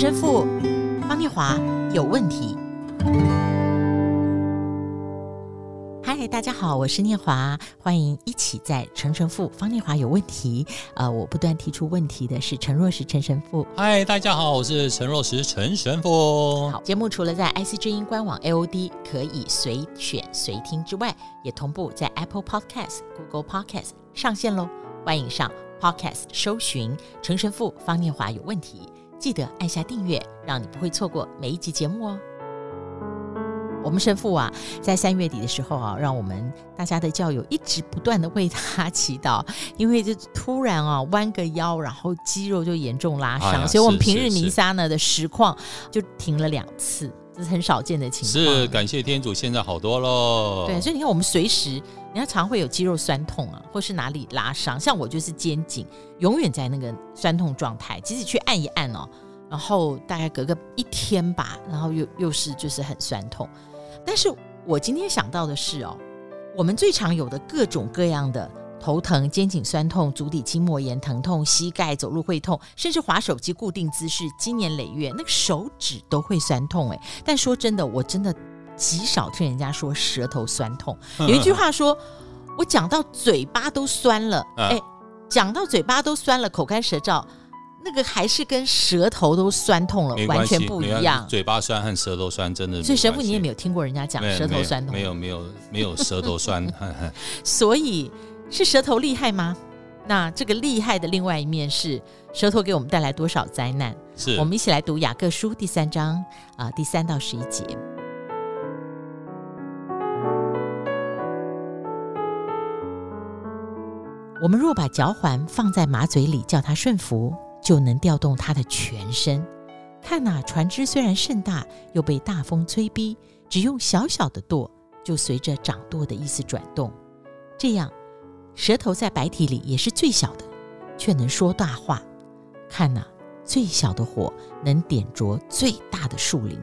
陈神父方念华有问题。嗨，大家好，我是念华，欢迎一起在陈神父方念华有问题。呃，我不断提出问题的是陈若石陈神父。嗨，大家好，我是陈若石陈神父。好，节目除了在 IC 之音官网 AOD 可以随选随听之外，也同步在 Apple Podcast、Google Podcast 上线喽。欢迎上 Podcast 搜寻陈神父方念华有问题，记得按下订阅，让你不会错过每一集节目哦。我们神父啊，在三月底的时候啊，让我们大家的教友一直不断的为他祈祷，因为就突然啊弯个腰，然后肌肉就严重拉伤，哎、所以我们平日弥撒呢的实况就停了两次，这是很少见的情况。是感谢天主，现在好多喽。对，所以你看，我们随时，人家常会有肌肉酸痛啊，或是哪里拉伤，像我就是肩颈永远在那个酸痛状态，即使去按一按哦，然后大概隔个一天吧，然后又又是就是很酸痛。但是我今天想到的是哦，我们最常有的各种各样的头疼、肩颈酸痛、足底筋膜炎疼痛、膝盖走路会痛，甚至滑手机固定姿势，经年累月，那个手指都会酸痛哎。但说真的，我真的极少听人家说舌头酸痛。有一句话说，我讲到嘴巴都酸了，哎，讲到嘴巴都酸了，口干舌燥。那个还是跟舌头都酸痛了，完全不一样。嘴巴酸和舌头酸真的，所以神父你也没有听过人家讲舌头酸痛？没有没有没有，没有舌头酸。所以是舌头厉害吗？那这个厉害的另外一面是舌头给我们带来多少灾难？是我们一起来读雅各书第三章啊、呃，第三到十一节。我们若把嚼环放在马嘴里，叫它顺服。就能调动它的全身。看呐，船只虽然甚大，又被大风吹逼，只用小小的舵，就随着掌舵的意思转动。这样，舌头在白体里也是最小的，却能说大话。看呐，最小的火能点着最大的树林。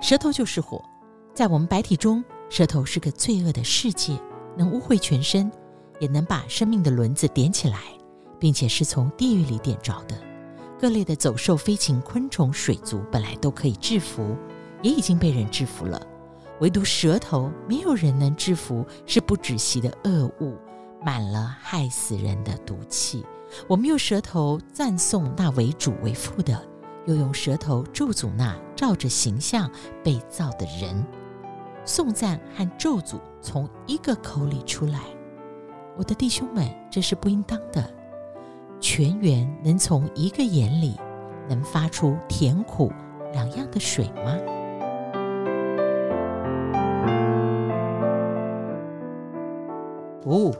舌头就是火，在我们白体中，舌头是个罪恶的世界，能污秽全身，也能把生命的轮子点起来，并且是从地狱里点着的。各类的走兽、飞禽、昆虫、水族本来都可以制服，也已经被人制服了，唯独舌头没有人能制服，是不止息的恶物，满了害死人的毒气。我们用舌头赞颂那为主为父的，又用舌头咒诅那照着形象被造的人。颂赞和咒诅从一个口里出来，我的弟兄们，这是不应当的。泉源能从一个眼里能发出甜苦两样的水吗？哦，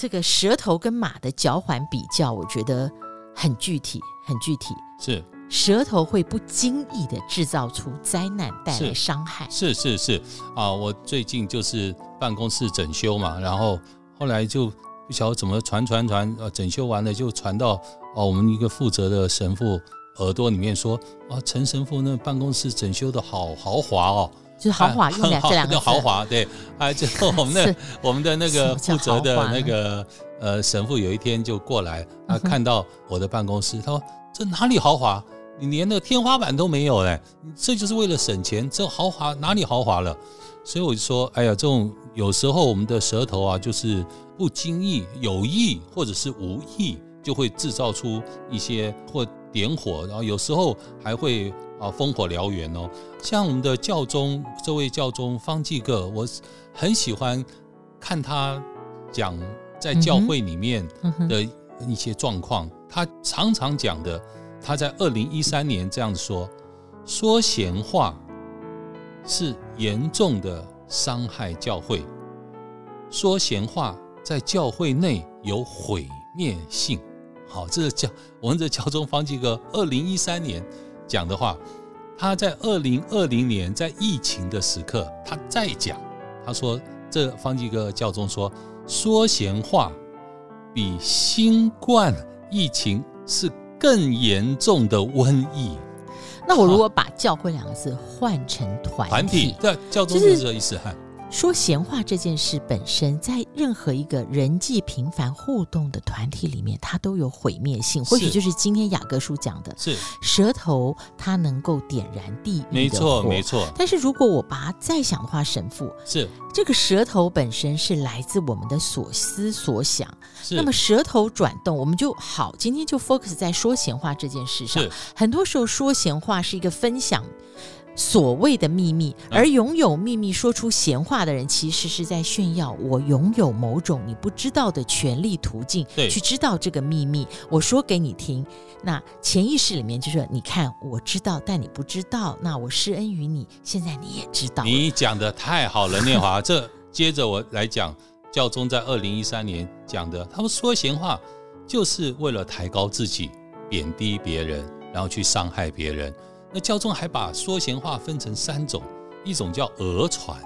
这个舌头跟马的脚环比较，我觉得很具体，很具体。是舌头会不经意的制造出灾难，带来伤害。是是是，是啊！我最近就是办公室整修嘛，然后后来就。不晓得怎么传传传，呃，整修完了就传到哦，我们一个负责的神父耳朵里面说，啊，陈神父那办公室整修的好豪华哦，就是豪华用的这两个豪华对，哎，最后 我们的我们的那个负责的那个呃神父有一天就过来啊，看到我的办公室，他说这哪里豪华？你连那个天花板都没有哎，这就是为了省钱，这豪华哪里豪华了？所以我就说，哎呀，这种有时候我们的舌头啊，就是不经意、有意或者是无意，就会制造出一些或点火，然后有时候还会啊烽火燎原哦。像我们的教宗这位教宗方济各，我很喜欢看他讲在教会里面的一些状况。他常常讲的，他在二零一三年这样子说：说闲话。是严重的伤害教会，说闲话在教会内有毁灭性。好，这是教我们的教宗方济各二零一三年讲的话，他在二零二零年在疫情的时刻，他再讲，他说这方济各教宗说，说闲话比新冠疫情是更严重的瘟疫。那我如果把“教会”两个字换成团体，团体，对，教宗就是这个意思哈。说闲话这件事本身，在任何一个人际频繁互动的团体里面，它都有毁灭性。或许就是今天雅各书讲的，是舌头它能够点燃地狱。没错，没错。但是如果我把它再想的话，神父是这个舌头本身是来自我们的所思所想。是那么舌头转动，我们就好，今天就 focus 在说闲话这件事上。是很多时候说闲话是一个分享。所谓的秘密，而拥有秘密、说出闲话的人，其实是在炫耀我拥有某种你不知道的权利途径，对去知道这个秘密。我说给你听，那潜意识里面就是你看，我知道，但你不知道。那我施恩于你，现在你也知道。你讲的太好了，念华。这接着我来讲，教宗在二零一三年讲的，他们说闲话就是为了抬高自己，贬低别人，然后去伤害别人。那教宗还把说闲话分成三种，一种叫讹传，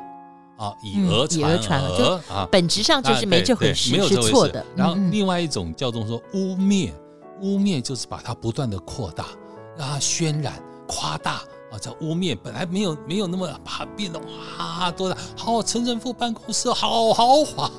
啊，以讹传讹啊，本质上就是没这回事，没有是错的。然后另外一种教宗说污蔑，污蔑就是把它不断的扩大，让它渲染、夸大啊，叫污蔑。本来没有没有那么把它变得哇多大，好，陈神父办公室好豪华，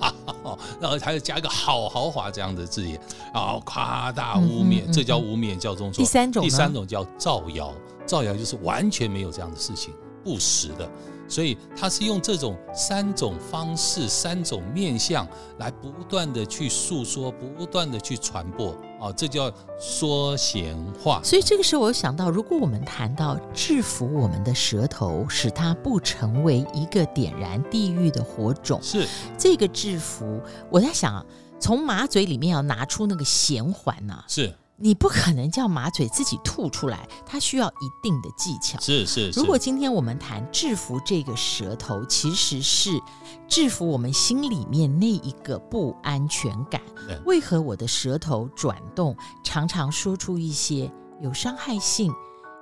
然后还要加一个好豪华这样的字眼，然后夸大污蔑，这叫污蔑。教宗说，第三种，第三种叫造谣。造谣就是完全没有这样的事情，不实的，所以他是用这种三种方式、三种面相来不断的去诉说、不断的去传播啊，这叫说闲话。所以这个时候，我想到，如果我们谈到制服我们的舌头，使它不成为一个点燃地狱的火种，是这个制服。我在想啊，从马嘴里面要拿出那个弦环呐，是。你不可能叫马嘴自己吐出来，它需要一定的技巧。是是。是，如果今天我们谈制服这个舌头，其实是制服我们心里面那一个不安全感。为何我的舌头转动，常常说出一些有伤害性、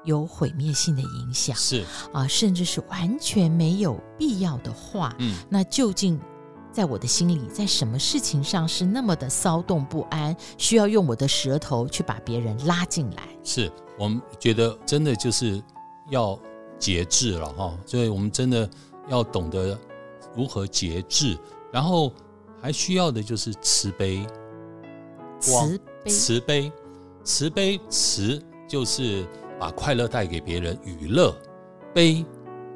有毁灭性的影响？是啊，甚至是完全没有必要的话。嗯，那究竟？在我的心里，在什么事情上是那么的骚动不安，需要用我的舌头去把别人拉进来？是我们觉得真的就是要节制了哈，所以我们真的要懂得如何节制，然后还需要的就是慈悲，慈悲，慈悲，慈悲，慈就是把快乐带给别人，与乐，悲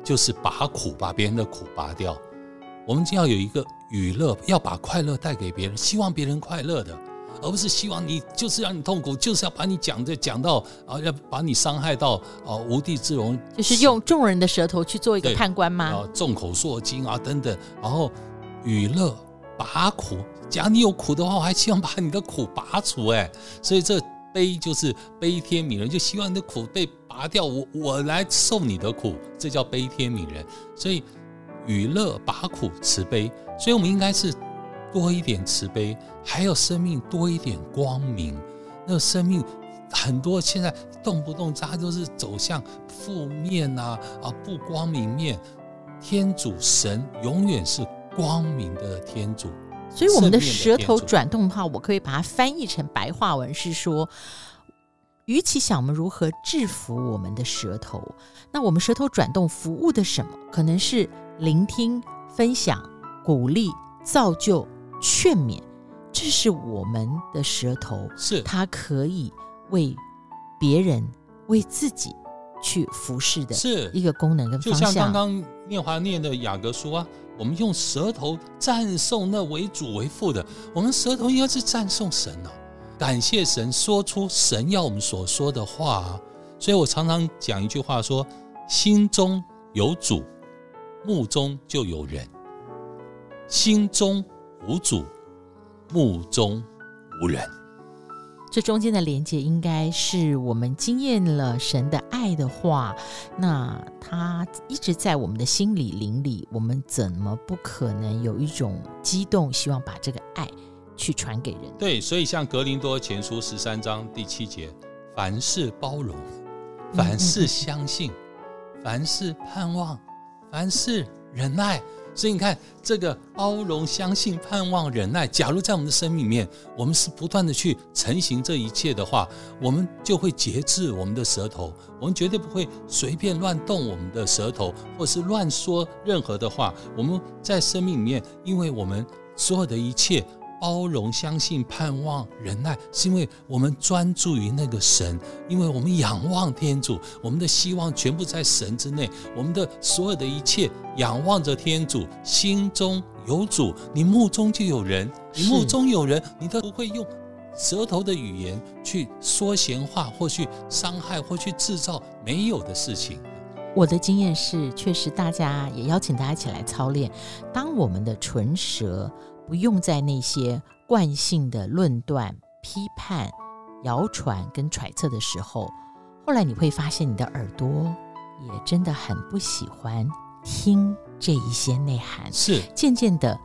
就是把苦，把别人的苦拔掉。我们就要有一个。娱乐要把快乐带给别人，希望别人快乐的，而不是希望你就是让你痛苦，就是要把你讲的讲到啊，要把你伤害到啊无地自容，就是用众人的舌头去做一个判官吗？啊，众口铄金啊等等，然后娱乐拔苦，假如你有苦的话，我还希望把你的苦拔除哎，所以这悲就是悲天悯人，就希望你的苦被拔掉，我我来受你的苦，这叫悲天悯人，所以。娱乐拔苦慈悲，所以我们应该是多一点慈悲，还有生命多一点光明。那个生命很多现在动不动大家都是走向负面啊啊不光明面。天主神永远是光明的天主，所以我们的舌头转动的话，我可以把它翻译成白话文，是说，与其想我们如何制服我们的舌头，那我们舌头转动服务的什么？可能是。聆听、分享、鼓励、造就、劝勉，这是我们的舌头，是它可以为别人、为自己去服侍的，是一个功能跟方向。就像刚刚念华念的雅各书啊，我们用舌头赞颂那为主为父的，我们舌头应该是赞颂神哦，感谢神，说出神要我们所说的话啊。所以我常常讲一句话说：心中有主。目中就有人，心中无主，目中无人。这中间的连接，应该是我们经验了神的爱的话，那他一直在我们的心里灵里，我们怎么不可能有一种激动，希望把这个爱去传给人？对，所以像格林多前书十三章第七节，凡事包容，凡事相信，嗯嗯嗯，凡事盼望。凡事忍耐，所以你看，这个包容、相信、盼望、忍耐，假如在我们的生命里面，我们是不断的去成型这一切的话，我们就会节制我们的舌头，我们绝对不会随便乱动我们的舌头，或是乱说任何的话。我们在生命里面，因为我们所有的一切。包容、相信、盼望、忍耐，是因为我们专注于那个神，因为我们仰望天主，我们的希望全部在神之内，我们的所有的一切仰望着天主，心中有主，你目中就有人，你目中有人，你都不会用舌头的语言去说闲话，或去伤害，或去制造没有的事情。我的经验是，确实大家也邀请大家一起来操练，当我们的唇舌。不用在那些惯性的论断、批判、谣传跟揣测的时候，后来你会发现，你的耳朵也真的很不喜欢听这一些内涵。是，渐渐的，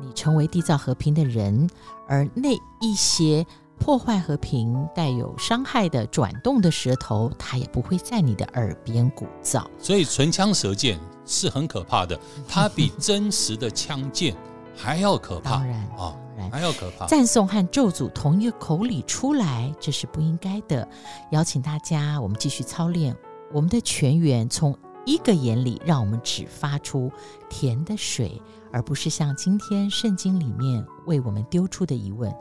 你成为缔造和平的人，而那一些破坏和平、带有伤害的转动的舌头，它也不会在你的耳边鼓噪。所以，唇枪舌剑是很可怕的，它比真实的枪剑。还要可怕，当然啊，然还要可怕。赞颂和咒诅同一个口里出来，这是不应该的。邀请大家，我们继续操练我们的全员，从一个眼里，让我们只发出甜的水，而不是像今天圣经里面为我们丢出的疑问：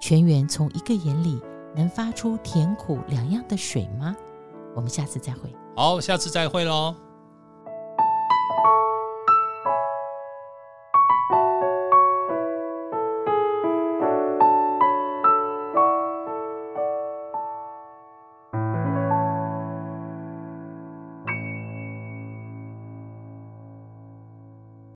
全员从一个眼里能发出甜苦两样的水吗？我们下次再会。好，下次再会喽。